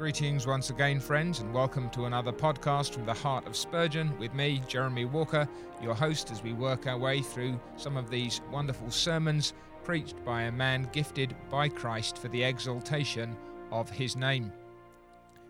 Greetings once again, friends, and welcome to another podcast from the heart of Spurgeon with me, Jeremy Walker, your host, as we work our way through some of these wonderful sermons preached by a man gifted by Christ for the exaltation of his name.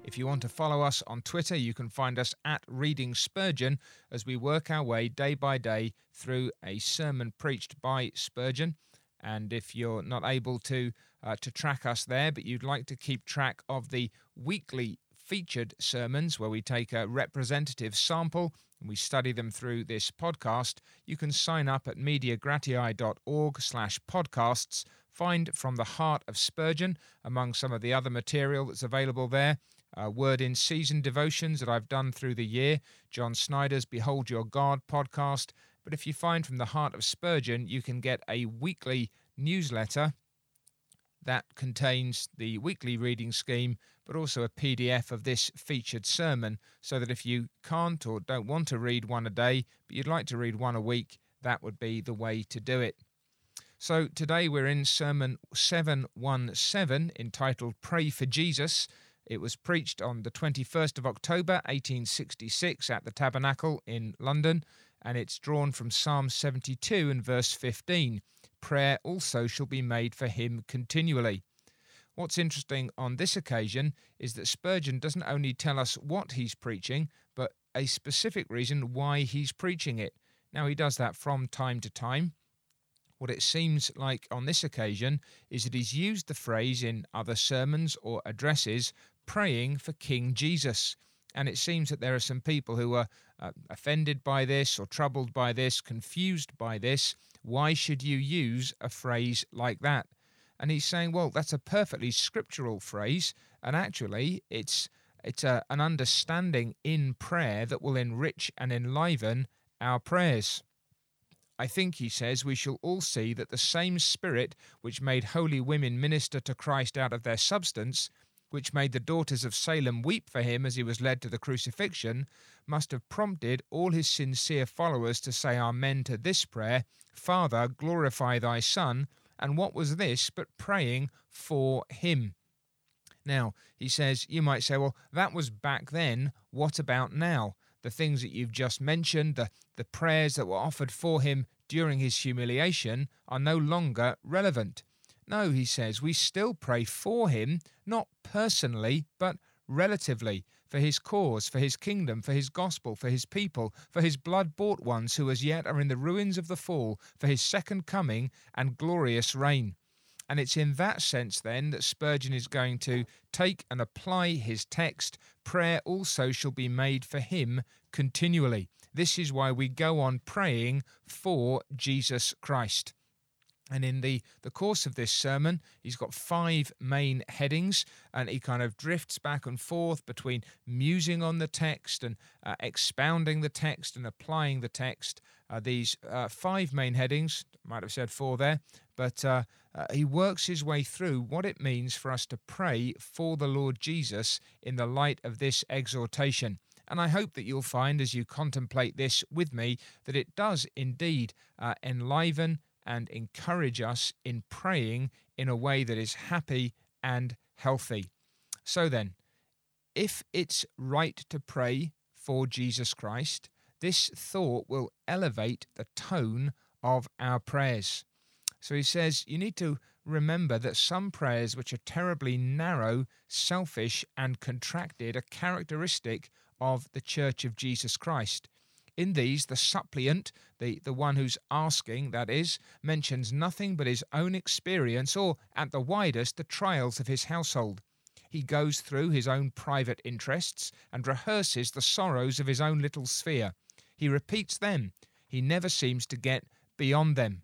If you want to follow us on Twitter, you can find us at Reading Spurgeon as we work our way day by day through a sermon preached by Spurgeon. And if you're not able to uh, to track us there, but you'd like to keep track of the weekly featured sermons where we take a representative sample and we study them through this podcast, you can sign up at mediagratiae.org slash podcasts. Find From the Heart of Spurgeon among some of the other material that's available there. Uh, word in season devotions that I've done through the year, John Snyder's Behold Your God podcast. But if you find From the Heart of Spurgeon, you can get a weekly newsletter that contains the weekly reading scheme, but also a PDF of this featured sermon, so that if you can't or don't want to read one a day, but you'd like to read one a week, that would be the way to do it. So today we're in Sermon 717 entitled Pray for Jesus. It was preached on the 21st of October 1866 at the Tabernacle in London, and it's drawn from Psalm 72 and verse 15 prayer also shall be made for him continually. What's interesting on this occasion is that Spurgeon doesn't only tell us what he's preaching, but a specific reason why he's preaching it. Now, he does that from time to time. What it seems like on this occasion is that he's used the phrase in other sermons or addresses, praying for King Jesus. And it seems that there are some people who are uh, offended by this or troubled by this, confused by this, why should you use a phrase like that? And he's saying, well, that's a perfectly scriptural phrase, and actually, it's it's a, an understanding in prayer that will enrich and enliven our prayers. I think, he says, we shall all see that the same Spirit which made holy women minister to Christ out of their substance which made the daughters of Salem weep for him as he was led to the crucifixion, must have prompted all his sincere followers to say Amen to this prayer Father, glorify thy Son. And what was this but praying for him? Now, he says, you might say, well, that was back then. What about now? The things that you've just mentioned, the, the prayers that were offered for him during his humiliation, are no longer relevant. No, he says, we still pray for him, not personally, but relatively, for his cause, for his kingdom, for his gospel, for his people, for his blood bought ones who as yet are in the ruins of the fall, for his second coming and glorious reign. And it's in that sense, then, that Spurgeon is going to take and apply his text prayer also shall be made for him continually. This is why we go on praying for Jesus Christ. And in the, the course of this sermon, he's got five main headings, and he kind of drifts back and forth between musing on the text and uh, expounding the text and applying the text. Uh, these uh, five main headings, might have said four there, but uh, uh, he works his way through what it means for us to pray for the Lord Jesus in the light of this exhortation. And I hope that you'll find as you contemplate this with me that it does indeed uh, enliven and encourage us in praying in a way that is happy and healthy. So then, if it's right to pray for Jesus Christ, this thought will elevate the tone of our prayers. So he says you need to remember that some prayers which are terribly narrow, selfish, and contracted are characteristic of the Church of Jesus Christ. In these, the suppliant, the, the one who's asking, that is, mentions nothing but his own experience or, at the widest, the trials of his household. He goes through his own private interests and rehearses the sorrows of his own little sphere. He repeats them. He never seems to get beyond them.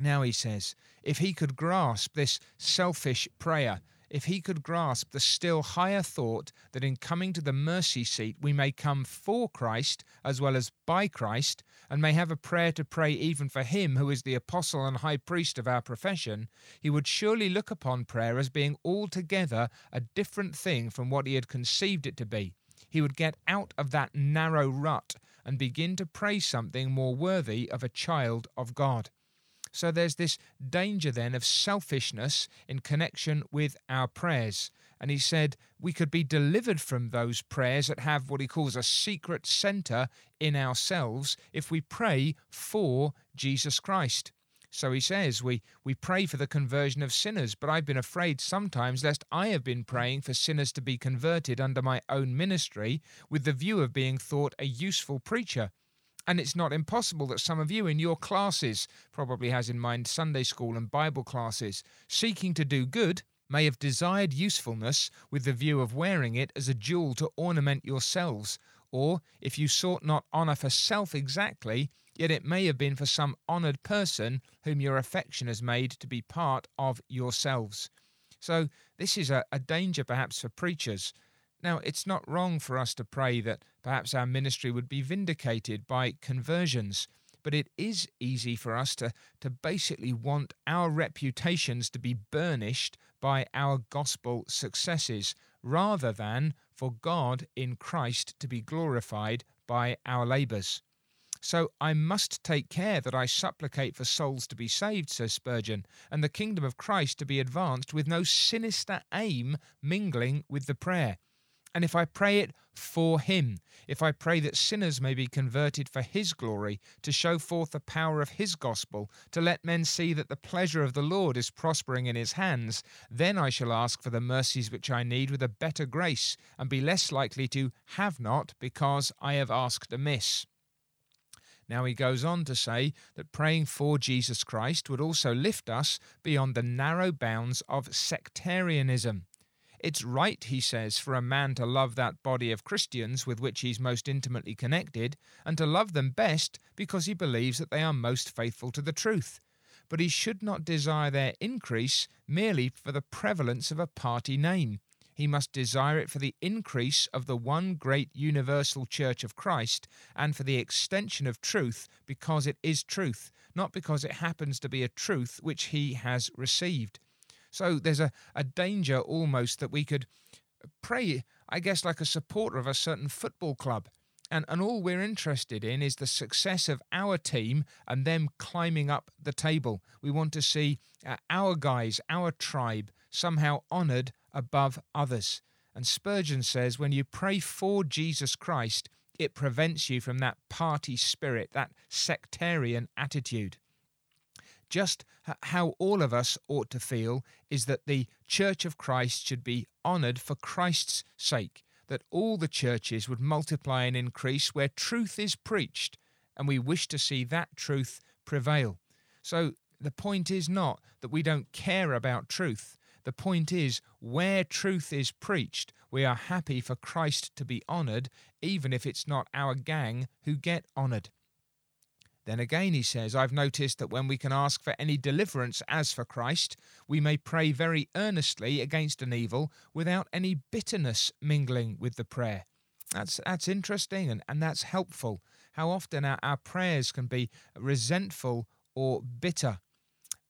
Now he says, if he could grasp this selfish prayer, if he could grasp the still higher thought that in coming to the mercy seat we may come for Christ as well as by Christ, and may have a prayer to pray even for him who is the apostle and high priest of our profession, he would surely look upon prayer as being altogether a different thing from what he had conceived it to be. He would get out of that narrow rut and begin to pray something more worthy of a child of God. So there's this danger then of selfishness in connection with our prayers. And he said we could be delivered from those prayers that have what he calls a secret center in ourselves if we pray for Jesus Christ. So he says, we, we pray for the conversion of sinners, but I've been afraid sometimes lest I have been praying for sinners to be converted under my own ministry with the view of being thought a useful preacher. And it's not impossible that some of you in your classes, probably has in mind Sunday school and Bible classes, seeking to do good, may have desired usefulness with the view of wearing it as a jewel to ornament yourselves, or, if you sought not honour for self exactly, yet it may have been for some honoured person whom your affection has made to be part of yourselves. So, this is a, a danger perhaps for preachers. Now, it's not wrong for us to pray that perhaps our ministry would be vindicated by conversions, but it is easy for us to, to basically want our reputations to be burnished by our gospel successes rather than for God in Christ to be glorified by our labours. So I must take care that I supplicate for souls to be saved, says Spurgeon, and the kingdom of Christ to be advanced with no sinister aim mingling with the prayer. And if I pray it for Him, if I pray that sinners may be converted for His glory, to show forth the power of His gospel, to let men see that the pleasure of the Lord is prospering in His hands, then I shall ask for the mercies which I need with a better grace, and be less likely to have not because I have asked amiss. Now he goes on to say that praying for Jesus Christ would also lift us beyond the narrow bounds of sectarianism. It's right, he says, for a man to love that body of Christians with which he's most intimately connected, and to love them best because he believes that they are most faithful to the truth. But he should not desire their increase merely for the prevalence of a party name he must desire it for the increase of the one great universal church of Christ and for the extension of truth because it is truth, not because it happens to be a truth which he has received. So there's a, a danger almost that we could pray, I guess, like a supporter of a certain football club. And, and all we're interested in is the success of our team and them climbing up the table. We want to see uh, our guys, our tribe, somehow honoured above others. And Spurgeon says when you pray for Jesus Christ, it prevents you from that party spirit, that sectarian attitude. Just how all of us ought to feel is that the Church of Christ should be honoured for Christ's sake, that all the churches would multiply and increase where truth is preached, and we wish to see that truth prevail. So the point is not that we don't care about truth, the point is, where truth is preached, we are happy for Christ to be honoured, even if it's not our gang who get honoured. Then again, he says, I've noticed that when we can ask for any deliverance as for Christ, we may pray very earnestly against an evil without any bitterness mingling with the prayer. That's, that's interesting and, and that's helpful. How often our, our prayers can be resentful or bitter.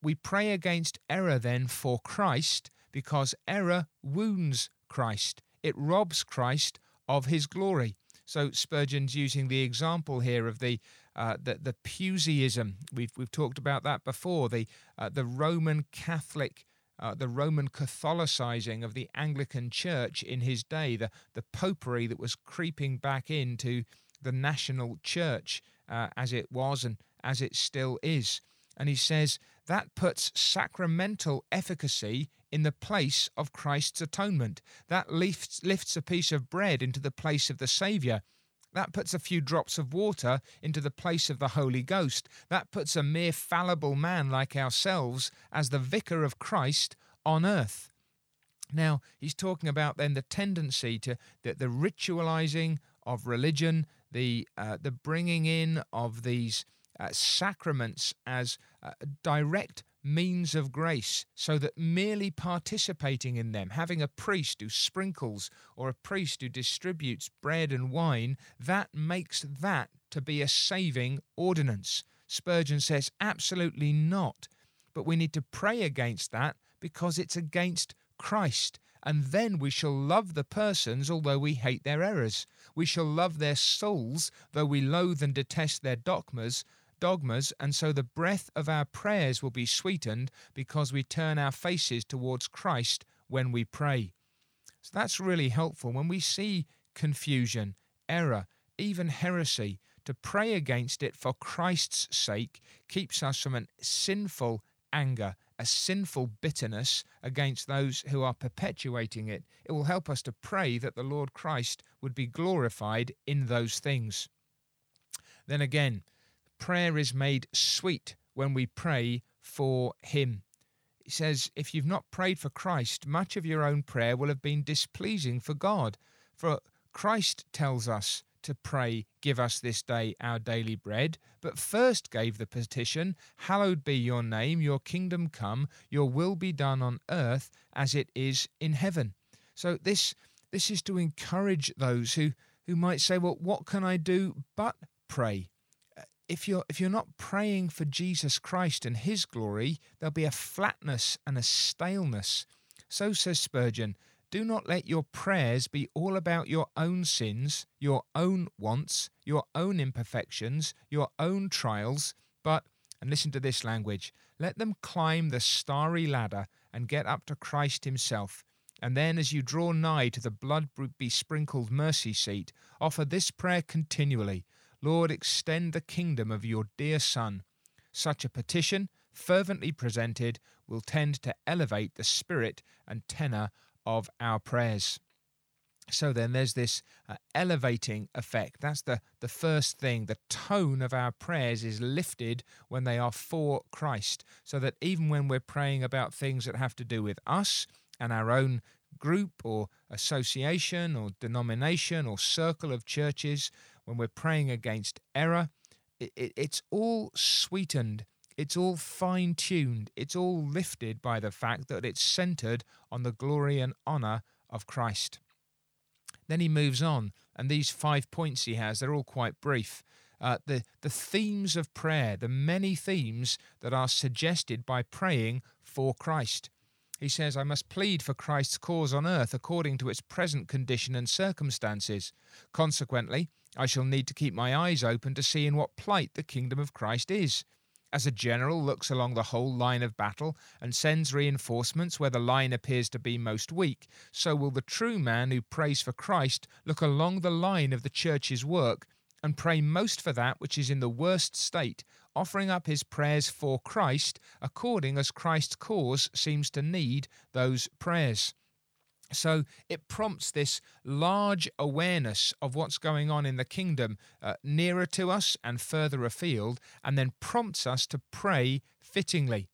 We pray against error then for Christ because error wounds Christ. It robs Christ of his glory. So Spurgeon's using the example here of the uh, the, the Puseyism. We've we've talked about that before. The uh, the Roman Catholic. Uh, the Roman Catholicizing of the Anglican Church in his day, the, the popery that was creeping back into the national church uh, as it was and as it still is. And he says that puts sacramental efficacy in the place of Christ's atonement. That lifts, lifts a piece of bread into the place of the Saviour. That puts a few drops of water into the place of the Holy Ghost. That puts a mere fallible man like ourselves as the vicar of Christ on earth. Now, he's talking about then the tendency to the, the ritualizing of religion, the uh, the bringing in of these uh, sacraments as uh, direct means of grace, so that merely participating in them, having a priest who sprinkles or a priest who distributes bread and wine, that makes that to be a saving ordinance. Spurgeon says, absolutely not. But we need to pray against that because it's against Christ. And then we shall love the persons, although we hate their errors. We shall love their souls, though we loathe and detest their dogmas, dogmas, and so the breath of our prayers will be sweetened because we turn our faces towards Christ when we pray. So that's really helpful when we see confusion, error, even heresy. To pray against it for Christ's sake keeps us from a sinful anger, a sinful bitterness against those who are perpetuating it. It will help us to pray that the Lord Christ would be glorified in those things. Then again, prayer is made sweet when we pray for Him. He says, if you've not prayed for Christ, much of your own prayer will have been displeasing for God. For Christ tells us to pray, Give us this day our daily bread, but first gave the petition, Hallowed be your name, your kingdom come, your will be done on earth as it is in heaven. So this this is to encourage those who, who might say, Well, what can I do but pray? If you're if you're not praying for Jesus Christ and his glory, there'll be a flatness and a staleness. So says Spurgeon, do not let your prayers be all about your own sins, your own wants, your own imperfections, your own trials, but, and listen to this language, let them climb the starry ladder and get up to Christ Himself. And then, as you draw nigh to the blood besprinkled mercy seat, offer this prayer continually Lord, extend the kingdom of your dear Son. Such a petition, fervently presented, will tend to elevate the spirit and tenor of our prayers. So then there's this uh, elevating effect. That's the, the first thing. The tone of our prayers is lifted when they are for Christ. So that even when we're praying about things that have to do with us and our own group or association or denomination or circle of churches, when we're praying against error, it, it, it's all sweetened it's all fine tuned, it's all lifted by the fact that it's centered on the glory and honor of Christ. Then he moves on, and these five points he has, they're all quite brief. Uh, the, the themes of prayer, the many themes that are suggested by praying for Christ. He says, I must plead for Christ's cause on earth according to its present condition and circumstances. Consequently, I shall need to keep my eyes open to see in what plight the kingdom of Christ is. As a general looks along the whole line of battle and sends reinforcements where the line appears to be most weak, so will the true man who prays for Christ look along the line of the church's work and pray most for that which is in the worst state, offering up his prayers for Christ according as Christ's cause seems to need those prayers. So it prompts this large awareness of what's going on in the kingdom uh, nearer to us and further afield, and then prompts us to pray fittingly.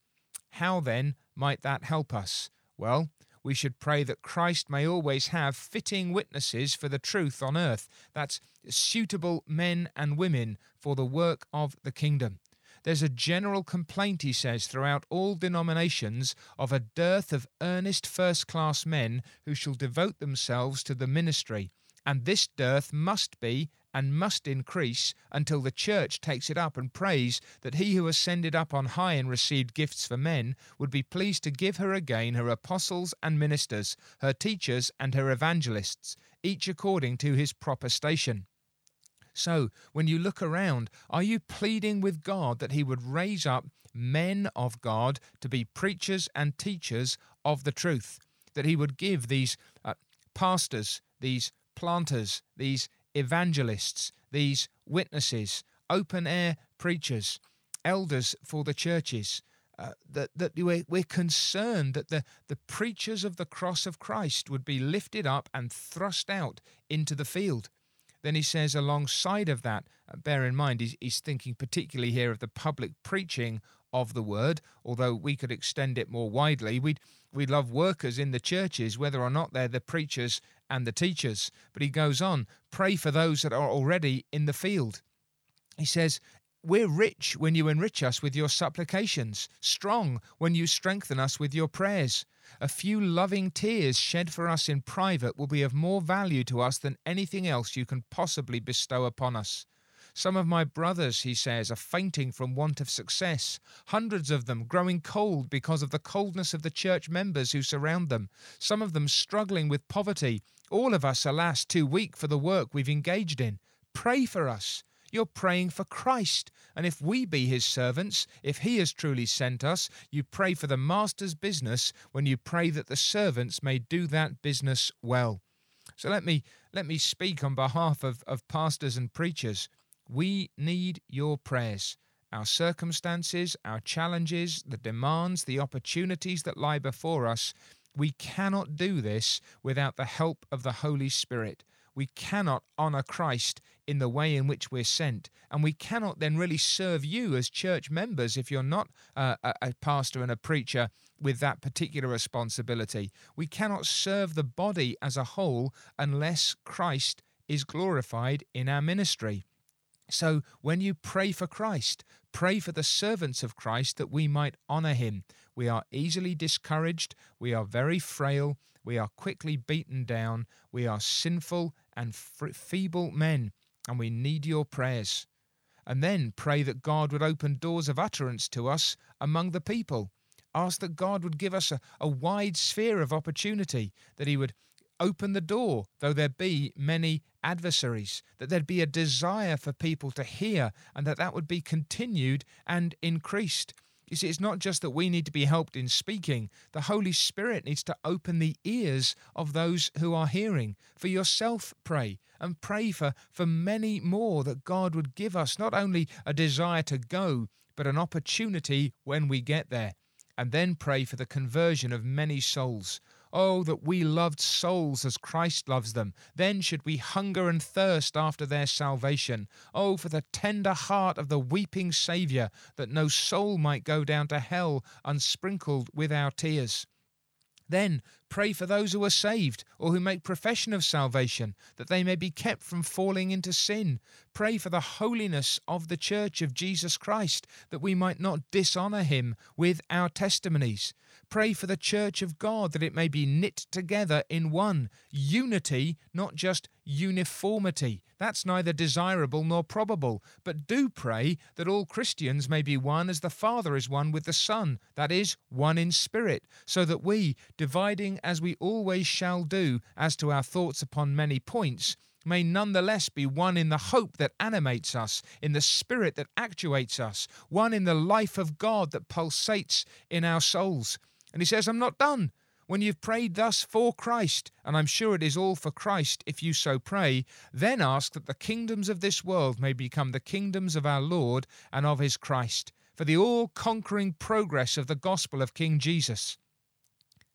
How then might that help us? Well, we should pray that Christ may always have fitting witnesses for the truth on earth. That's suitable men and women for the work of the kingdom. There's a general complaint, he says, throughout all denominations of a dearth of earnest first class men who shall devote themselves to the ministry. And this dearth must be and must increase until the church takes it up and prays that he who ascended up on high and received gifts for men would be pleased to give her again her apostles and ministers, her teachers and her evangelists, each according to his proper station. So, when you look around, are you pleading with God that He would raise up men of God to be preachers and teachers of the truth? That He would give these uh, pastors, these planters, these evangelists, these witnesses, open air preachers, elders for the churches, uh, that, that we're, we're concerned that the, the preachers of the cross of Christ would be lifted up and thrust out into the field. Then he says, alongside of that, uh, bear in mind, he's, he's thinking particularly here of the public preaching of the word, although we could extend it more widely. We'd, we love workers in the churches, whether or not they're the preachers and the teachers. But he goes on, pray for those that are already in the field. He says, we're rich when you enrich us with your supplications, strong when you strengthen us with your prayers. A few loving tears shed for us in private will be of more value to us than anything else you can possibly bestow upon us. Some of my brothers, he says, are fainting from want of success, hundreds of them growing cold because of the coldness of the church members who surround them, some of them struggling with poverty, all of us, alas, too weak for the work we've engaged in. Pray for us. You're praying for Christ. And if we be his servants, if he has truly sent us, you pray for the master's business when you pray that the servants may do that business well. So let me let me speak on behalf of, of pastors and preachers. We need your prayers. Our circumstances, our challenges, the demands, the opportunities that lie before us, we cannot do this without the help of the Holy Spirit we cannot honour Christ in the way in which we're sent. And we cannot then really serve you as church members if you're not uh, a, a pastor and a preacher with that particular responsibility. We cannot serve the body as a whole unless Christ is glorified in our ministry. So when you pray for Christ, pray for the servants of Christ that we might honour him. We are easily discouraged, we are very frail, we are quickly beaten down, we are sinful and feeble men, and we need your prayers. And then pray that God would open doors of utterance to us among the people. Ask that God would give us a, a wide sphere of opportunity, that He would open the door, though there be many adversaries, that there'd be a desire for people to hear, and that that would be continued and increased. You see, it's not just that we need to be helped in speaking, the Holy Spirit needs to open the ears of those who are hearing. For yourself, pray, and pray for, for many more that God would give us not only a desire to go, but an opportunity when we get there. And then pray for the conversion of many souls. Oh, that we loved souls as Christ loves them. Then should we hunger and thirst after their salvation. Oh, for the tender heart of the weeping Saviour, that no soul might go down to hell unsprinkled with our tears. Then pray for those who are saved or who make profession of salvation, that they may be kept from falling into sin. Pray for the holiness of the Church of Jesus Christ, that we might not dishonour him with our testimonies. Pray for the church of God that it may be knit together in one. Unity, not just uniformity. That's neither desirable nor probable. But do pray that all Christians may be one as the Father is one with the Son, that is, one in spirit, so that we, dividing as we always shall do as to our thoughts upon many points, may nonetheless be one in the hope that animates us, in the spirit that actuates us, one in the life of God that pulsates in our souls. And he says, I'm not done. When you've prayed thus for Christ, and I'm sure it is all for Christ if you so pray, then ask that the kingdoms of this world may become the kingdoms of our Lord and of his Christ, for the all conquering progress of the gospel of King Jesus.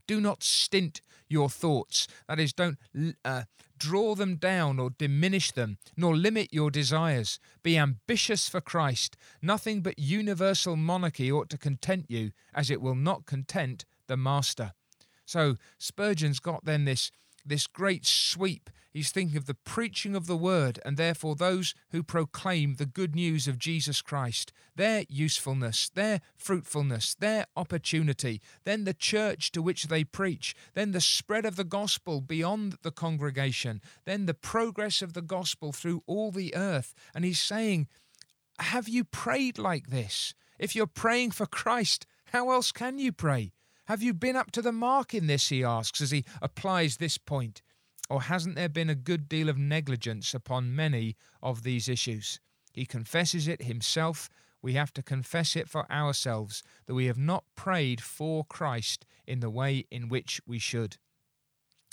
Do not stint your thoughts. That is, don't uh, draw them down or diminish them, nor limit your desires. Be ambitious for Christ. Nothing but universal monarchy ought to content you, as it will not content the Master. So Spurgeon's got then this this great sweep. He's thinking of the preaching of the word and therefore those who proclaim the good news of Jesus Christ, their usefulness, their fruitfulness, their opportunity, then the church to which they preach, then the spread of the gospel beyond the congregation, then the progress of the gospel through all the earth. And he's saying, Have you prayed like this? If you're praying for Christ, how else can you pray? Have you been up to the mark in this? he asks as he applies this point. Or hasn't there been a good deal of negligence upon many of these issues? He confesses it himself. We have to confess it for ourselves that we have not prayed for Christ in the way in which we should.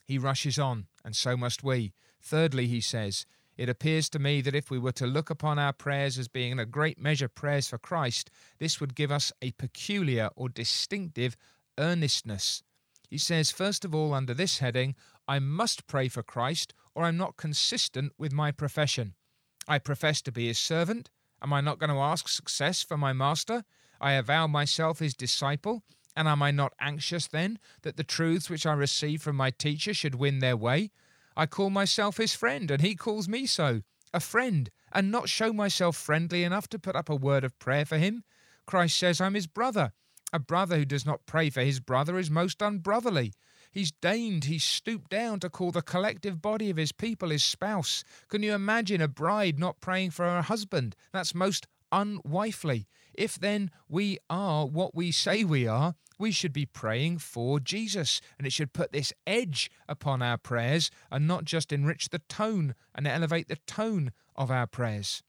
He rushes on, and so must we. Thirdly, he says, it appears to me that if we were to look upon our prayers as being in a great measure prayers for Christ, this would give us a peculiar or distinctive earnestness. He says, first of all, under this heading, I must pray for Christ or I'm not consistent with my profession. I profess to be his servant. Am I not going to ask success for my master? I avow myself his disciple. And am I not anxious then that the truths which I receive from my teacher should win their way? I call myself his friend, and he calls me so, a friend, and not show myself friendly enough to put up a word of prayer for him. Christ says I'm his brother, a brother who does not pray for his brother is most unbrotherly. He's deigned, he's stooped down to call the collective body of his people his spouse. Can you imagine a bride not praying for her husband? That's most unwifely. If then we are what we say we are, we should be praying for Jesus, and it should put this edge upon our prayers and not just enrich the tone and elevate the tone of our prayers.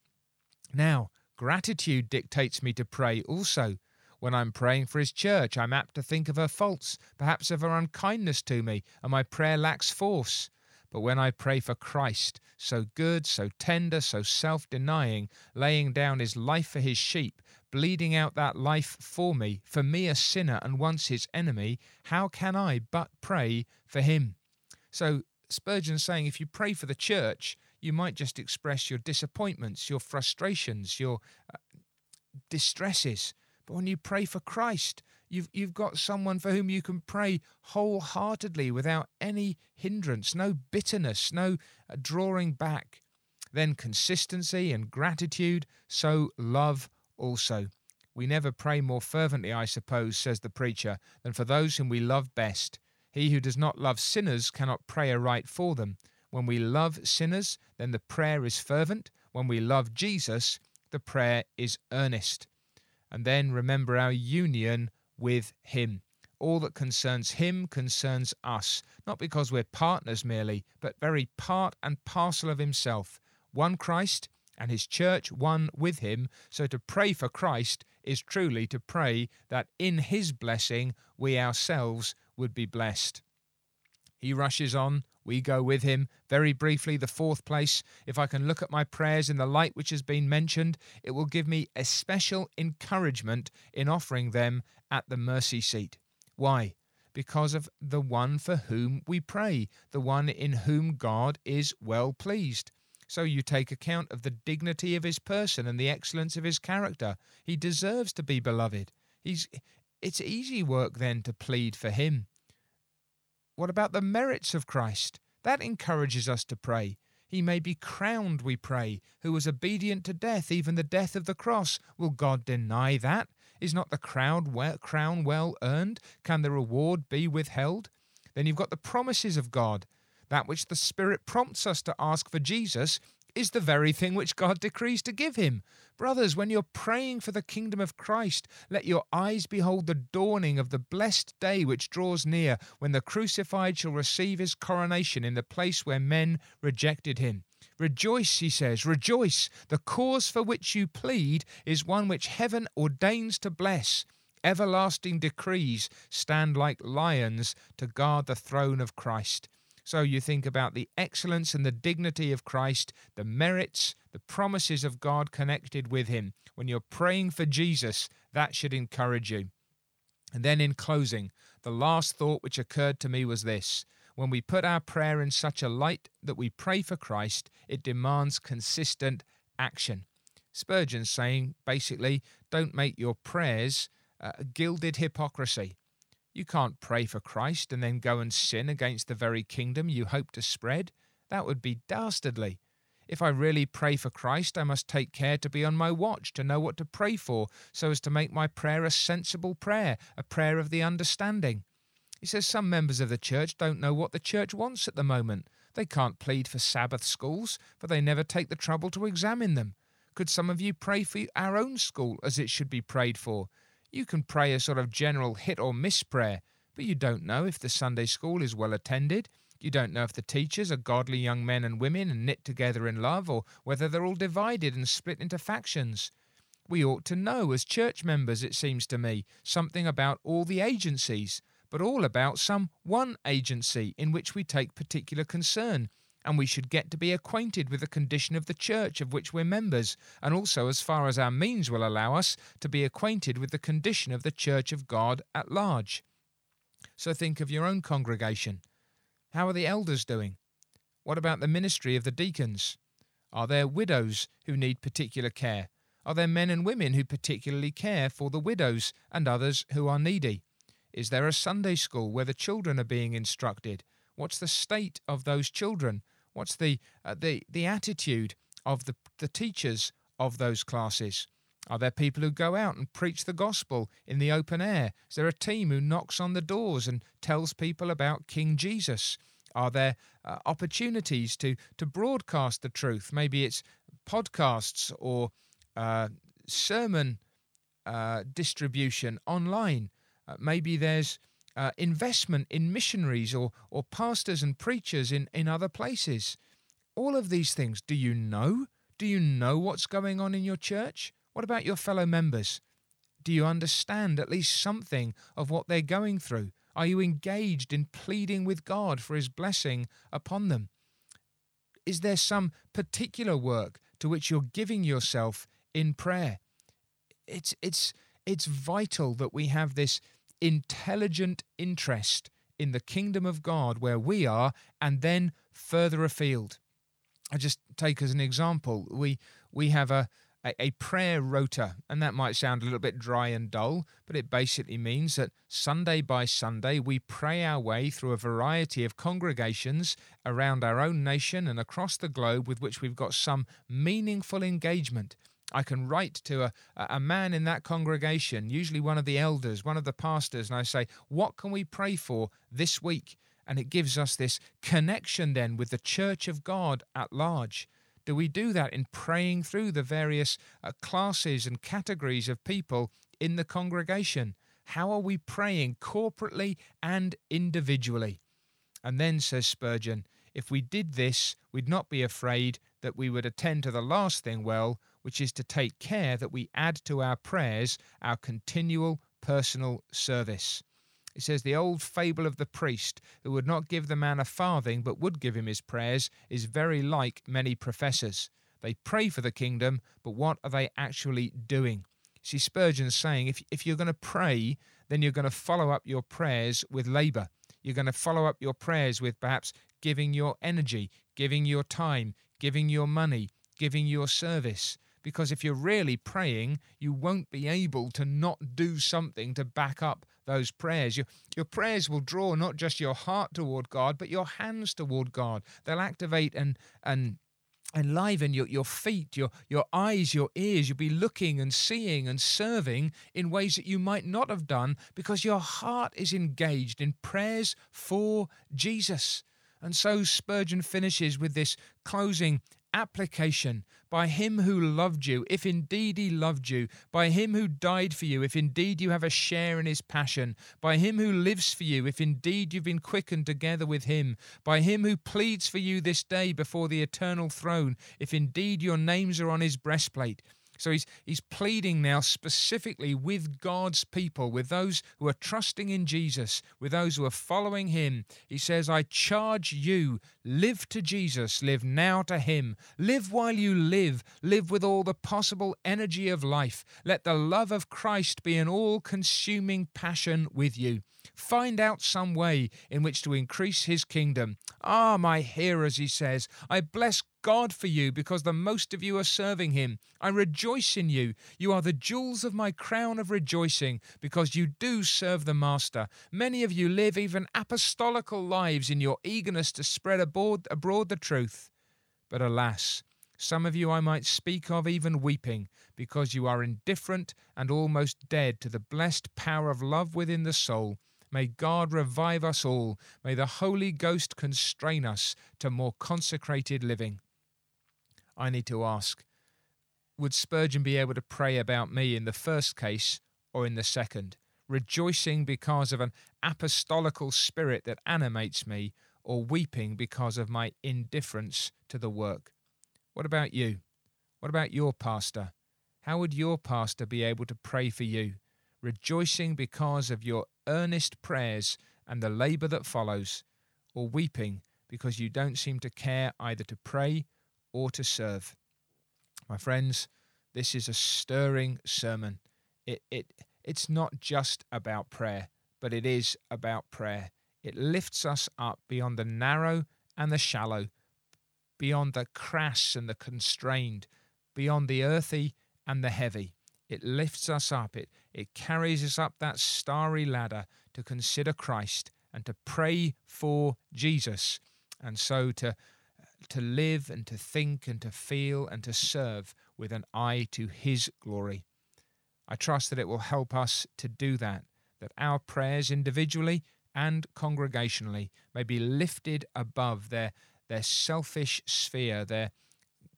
Now, gratitude dictates me to pray also. When I'm praying for his church, I'm apt to think of her faults, perhaps of her unkindness to me, and my prayer lacks force. But when I pray for Christ, so good, so tender, so self denying, laying down his life for his sheep, bleeding out that life for me, for me a sinner and once his enemy, how can I but pray for him? So Spurgeon's saying if you pray for the church, you might just express your disappointments, your frustrations, your uh, distresses. But when you pray for Christ, you've, you've got someone for whom you can pray wholeheartedly without any hindrance, no bitterness, no uh, drawing back. Then consistency and gratitude, so love also. We never pray more fervently, I suppose, says the preacher, than for those whom we love best. He who does not love sinners cannot pray aright for them. When we love sinners, then the prayer is fervent. When we love Jesus, the prayer is earnest. And then remember our union with Him. All that concerns Him concerns us, not because we're partners merely, but very part and parcel of Himself. One Christ and His church one with Him. So to pray for Christ is truly to pray that in His blessing we ourselves would be blessed. He rushes on we go with him. Very briefly, the fourth place, if I can look at my prayers in the light which has been mentioned, it will give me especial encouragement in offering them at the mercy seat. Why? Because of the one for whom we pray, the one in whom God is well pleased. So you take account of the dignity of his person and the excellence of his character. He deserves to be beloved. He's it's easy work then to plead for him. What about the merits of Christ? That encourages us to pray. He may be crowned, we pray, who was obedient to death, even the death of the cross. Will God deny that? Is not the crown well, crown well earned? Can the reward be withheld? Then you've got the promises of God. That which the Spirit prompts us to ask for Jesus is the very thing which God decrees to give him. Brothers, when you're praying for the kingdom of Christ, let your eyes behold the dawning of the blessed day which draws near, when the crucified shall receive his coronation in the place where men rejected him. Rejoice, he says, rejoice. The cause for which you plead is one which heaven ordains to bless. Everlasting decrees stand like lions to guard the throne of Christ. So you think about the excellence and the dignity of Christ, the merits, the promises of God connected with him. When you're praying for Jesus, that should encourage you. And then in closing, the last thought which occurred to me was this. When we put our prayer in such a light that we pray for Christ, it demands consistent action. Spurgeon saying basically, don't make your prayers uh, gilded hypocrisy. You can't pray for Christ and then go and sin against the very kingdom you hope to spread. That would be dastardly. If I really pray for Christ, I must take care to be on my watch, to know what to pray for, so as to make my prayer a sensible prayer, a prayer of the understanding. He says some members of the church don't know what the church wants at the moment. They can't plead for Sabbath schools, for they never take the trouble to examine them. Could some of you pray for our own school as it should be prayed for? You can pray a sort of general hit or miss prayer, but you don't know if the Sunday school is well attended. You don't know if the teachers are godly young men and women and knit together in love, or whether they're all divided and split into factions. We ought to know, as church members, it seems to me, something about all the agencies, but all about some one agency in which we take particular concern and we should get to be acquainted with the condition of the church of which we're members, and also, as far as our means will allow us, to be acquainted with the condition of the church of God at large. So think of your own congregation. How are the elders doing? What about the ministry of the deacons? Are there widows who need particular care? Are there men and women who particularly care for the widows and others who are needy? Is there a Sunday school where the children are being instructed? What's the state of those children? What's the uh, the the attitude of the the teachers of those classes? Are there people who go out and preach the gospel in the open air? Is there a team who knocks on the doors and tells people about King Jesus? Are there uh, opportunities to to broadcast the truth? Maybe it's podcasts or uh, sermon uh, distribution online. Uh, maybe there's uh, investment in missionaries or, or pastors and preachers in, in other places. All of these things, do you know? Do you know what's going on in your church? What about your fellow members? Do you understand at least something of what they're going through? Are you engaged in pleading with God for His blessing upon them? Is there some particular work to which you're giving yourself in prayer? It's, it's, it's vital that we have this intelligent interest in the kingdom of God where we are and then further afield. I just take as an example, we we have a, a, a prayer rota, and that might sound a little bit dry and dull, but it basically means that Sunday by Sunday we pray our way through a variety of congregations around our own nation and across the globe with which we've got some meaningful engagement. I can write to a, a man in that congregation, usually one of the elders, one of the pastors, and I say, What can we pray for this week? And it gives us this connection then with the church of God at large. Do we do that in praying through the various uh, classes and categories of people in the congregation? How are we praying corporately and individually? And then, says Spurgeon, if we did this, we'd not be afraid that we would attend to the last thing well, which is to take care that we add to our prayers our continual personal service. It says the old fable of the priest who would not give the man a farthing but would give him his prayers is very like many professors. They pray for the kingdom, but what are they actually doing? See, Spurgeon's saying if, if you're going to pray, then you're going to follow up your prayers with labour. You're going to follow up your prayers with perhaps giving your energy, giving your time, giving your money, giving your service. Because if you're really praying, you won't be able to not do something to back up those prayers. Your, your prayers will draw not just your heart toward God, but your hands toward God. They'll activate and, and enliven your, your feet, your, your eyes, your ears. You'll be looking and seeing and serving in ways that you might not have done because your heart is engaged in prayers for Jesus. And so Spurgeon finishes with this closing application. By him who loved you, if indeed he loved you, by him who died for you, if indeed you have a share in his passion, by him who lives for you, if indeed you've been quickened together with him, by him who pleads for you this day before the eternal throne, if indeed your names are on his breastplate so he's, he's pleading now specifically with God's people, with those who are trusting in Jesus, with those who are following him. He says, I charge you, live to Jesus, live now to him. Live while you live, live with all the possible energy of life. Let the love of Christ be an all consuming passion with you. Find out some way in which to increase his kingdom. Ah, my hearers, he says, I bless God for you because the most of you are serving him. I rejoice in you. You are the jewels of my crown of rejoicing because you do serve the Master. Many of you live even apostolical lives in your eagerness to spread abroad, abroad the truth. But alas, some of you I might speak of even weeping, because you are indifferent and almost dead to the blessed power of love within the soul May God revive us all. May the Holy Ghost constrain us to more consecrated living. I need to ask Would Spurgeon be able to pray about me in the first case or in the second, rejoicing because of an apostolical spirit that animates me, or weeping because of my indifference to the work? What about you? What about your pastor? How would your pastor be able to pray for you? Rejoicing because of your earnest prayers and the labour that follows, or weeping because you don't seem to care either to pray or to serve. My friends, this is a stirring sermon. It, it, it's not just about prayer, but it is about prayer. It lifts us up beyond the narrow and the shallow, beyond the crass and the constrained, beyond the earthy and the heavy. It lifts us up. It, it carries us up that starry ladder to consider Christ and to pray for Jesus, and so to, to live and to think and to feel and to serve with an eye to His glory. I trust that it will help us to do that, that our prayers individually and congregationally may be lifted above their, their selfish sphere, their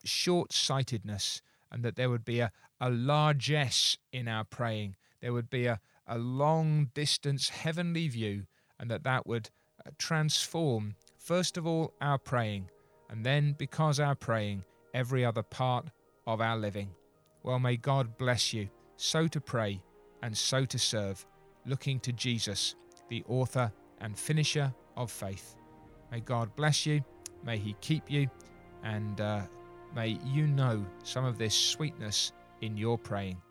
short sightedness, and that there would be a, a largesse in our praying, there would be a, a long distance heavenly view, and that that would uh, transform, first of all, our praying, and then, because our praying, every other part of our living. Well, may God bless you so to pray and so to serve, looking to Jesus, the author and finisher of faith. May God bless you, may He keep you, and uh, may you know some of this sweetness in your praying.